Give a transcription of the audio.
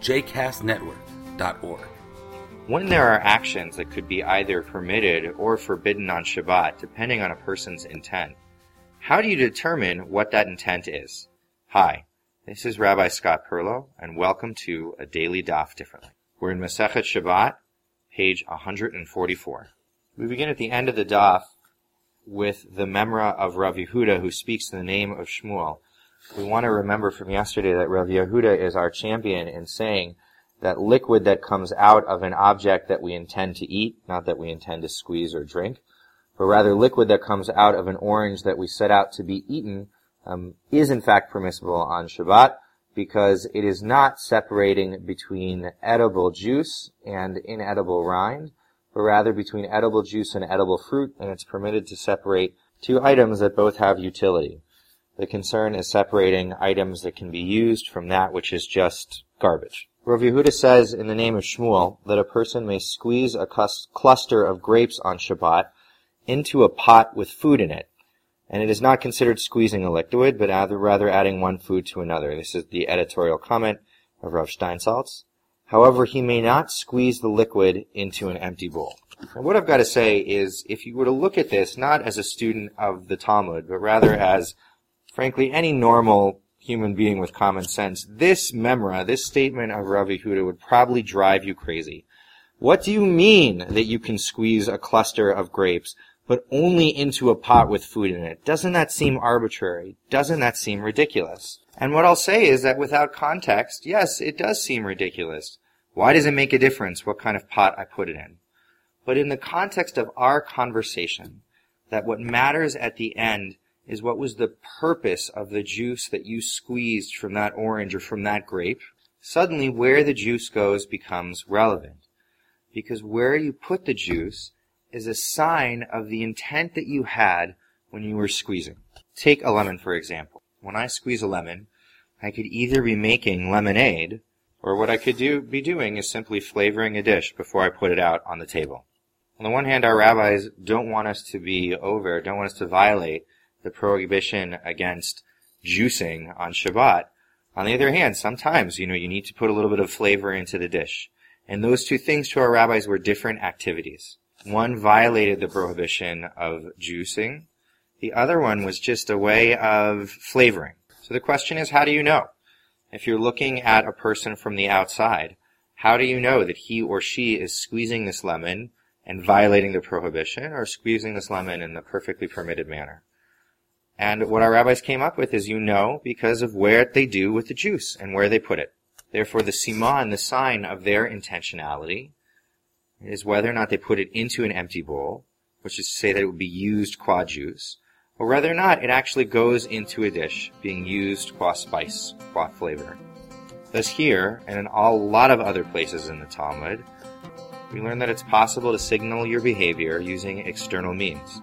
jcastnetwork.org. When there are actions that could be either permitted or forbidden on Shabbat, depending on a person's intent, how do you determine what that intent is? Hi, this is Rabbi Scott Perlow, and welcome to A Daily Daf Differently. We're in Masechet Shabbat, page 144. We begin at the end of the daf with the memra of Rav Yehuda, who speaks in the name of Shmuel. We want to remember from yesterday that Rav Yehuda is our champion in saying that liquid that comes out of an object that we intend to eat, not that we intend to squeeze or drink, but rather liquid that comes out of an orange that we set out to be eaten, um, is in fact permissible on Shabbat because it is not separating between edible juice and inedible rind, but rather between edible juice and edible fruit, and it's permitted to separate two items that both have utility. The concern is separating items that can be used from that which is just garbage. Rav Yehuda says in the name of Shmuel that a person may squeeze a cluster of grapes on Shabbat into a pot with food in it. And it is not considered squeezing a liquid, but rather adding one food to another. This is the editorial comment of Rav Steinsaltz. However, he may not squeeze the liquid into an empty bowl. And what I've got to say is, if you were to look at this not as a student of the Talmud, but rather as frankly, any normal human being with common sense, this memra, this statement of Rav Yehuda would probably drive you crazy. What do you mean that you can squeeze a cluster of grapes, but only into a pot with food in it? Doesn't that seem arbitrary? Doesn't that seem ridiculous? And what I'll say is that without context, yes, it does seem ridiculous. Why does it make a difference what kind of pot I put it in? But in the context of our conversation, that what matters at the end is what was the purpose of the juice that you squeezed from that orange or from that grape, suddenly where the juice goes becomes relevant. Because where you put the juice is a sign of the intent that you had when you were squeezing. Take a lemon, for example. When I squeeze a lemon, I could either be making lemonade, or what I could do, be doing is simply flavoring a dish before I put it out on the table. On the one hand, our rabbis don't want us to be over, don't want us to violate the prohibition against juicing on Shabbat. On the other hand, sometimes, you know, you need to put a little bit of flavor into the dish. And those two things to our rabbis were different activities. One violated the prohibition of juicing. The other one was just a way of flavoring. So the question is, how do you know? If you're looking at a person from the outside, how do you know that he or she is squeezing this lemon and violating the prohibition or squeezing this lemon in the perfectly permitted manner? And what our rabbis came up with is you know because of where they do with the juice and where they put it. Therefore, the siman, the sign of their intentionality, is whether or not they put it into an empty bowl, which is to say that it would be used qua juice, or whether or not it actually goes into a dish, being used qua spice, qua flavor. Thus here, and in a lot of other places in the Talmud, we learn that it's possible to signal your behavior using external means.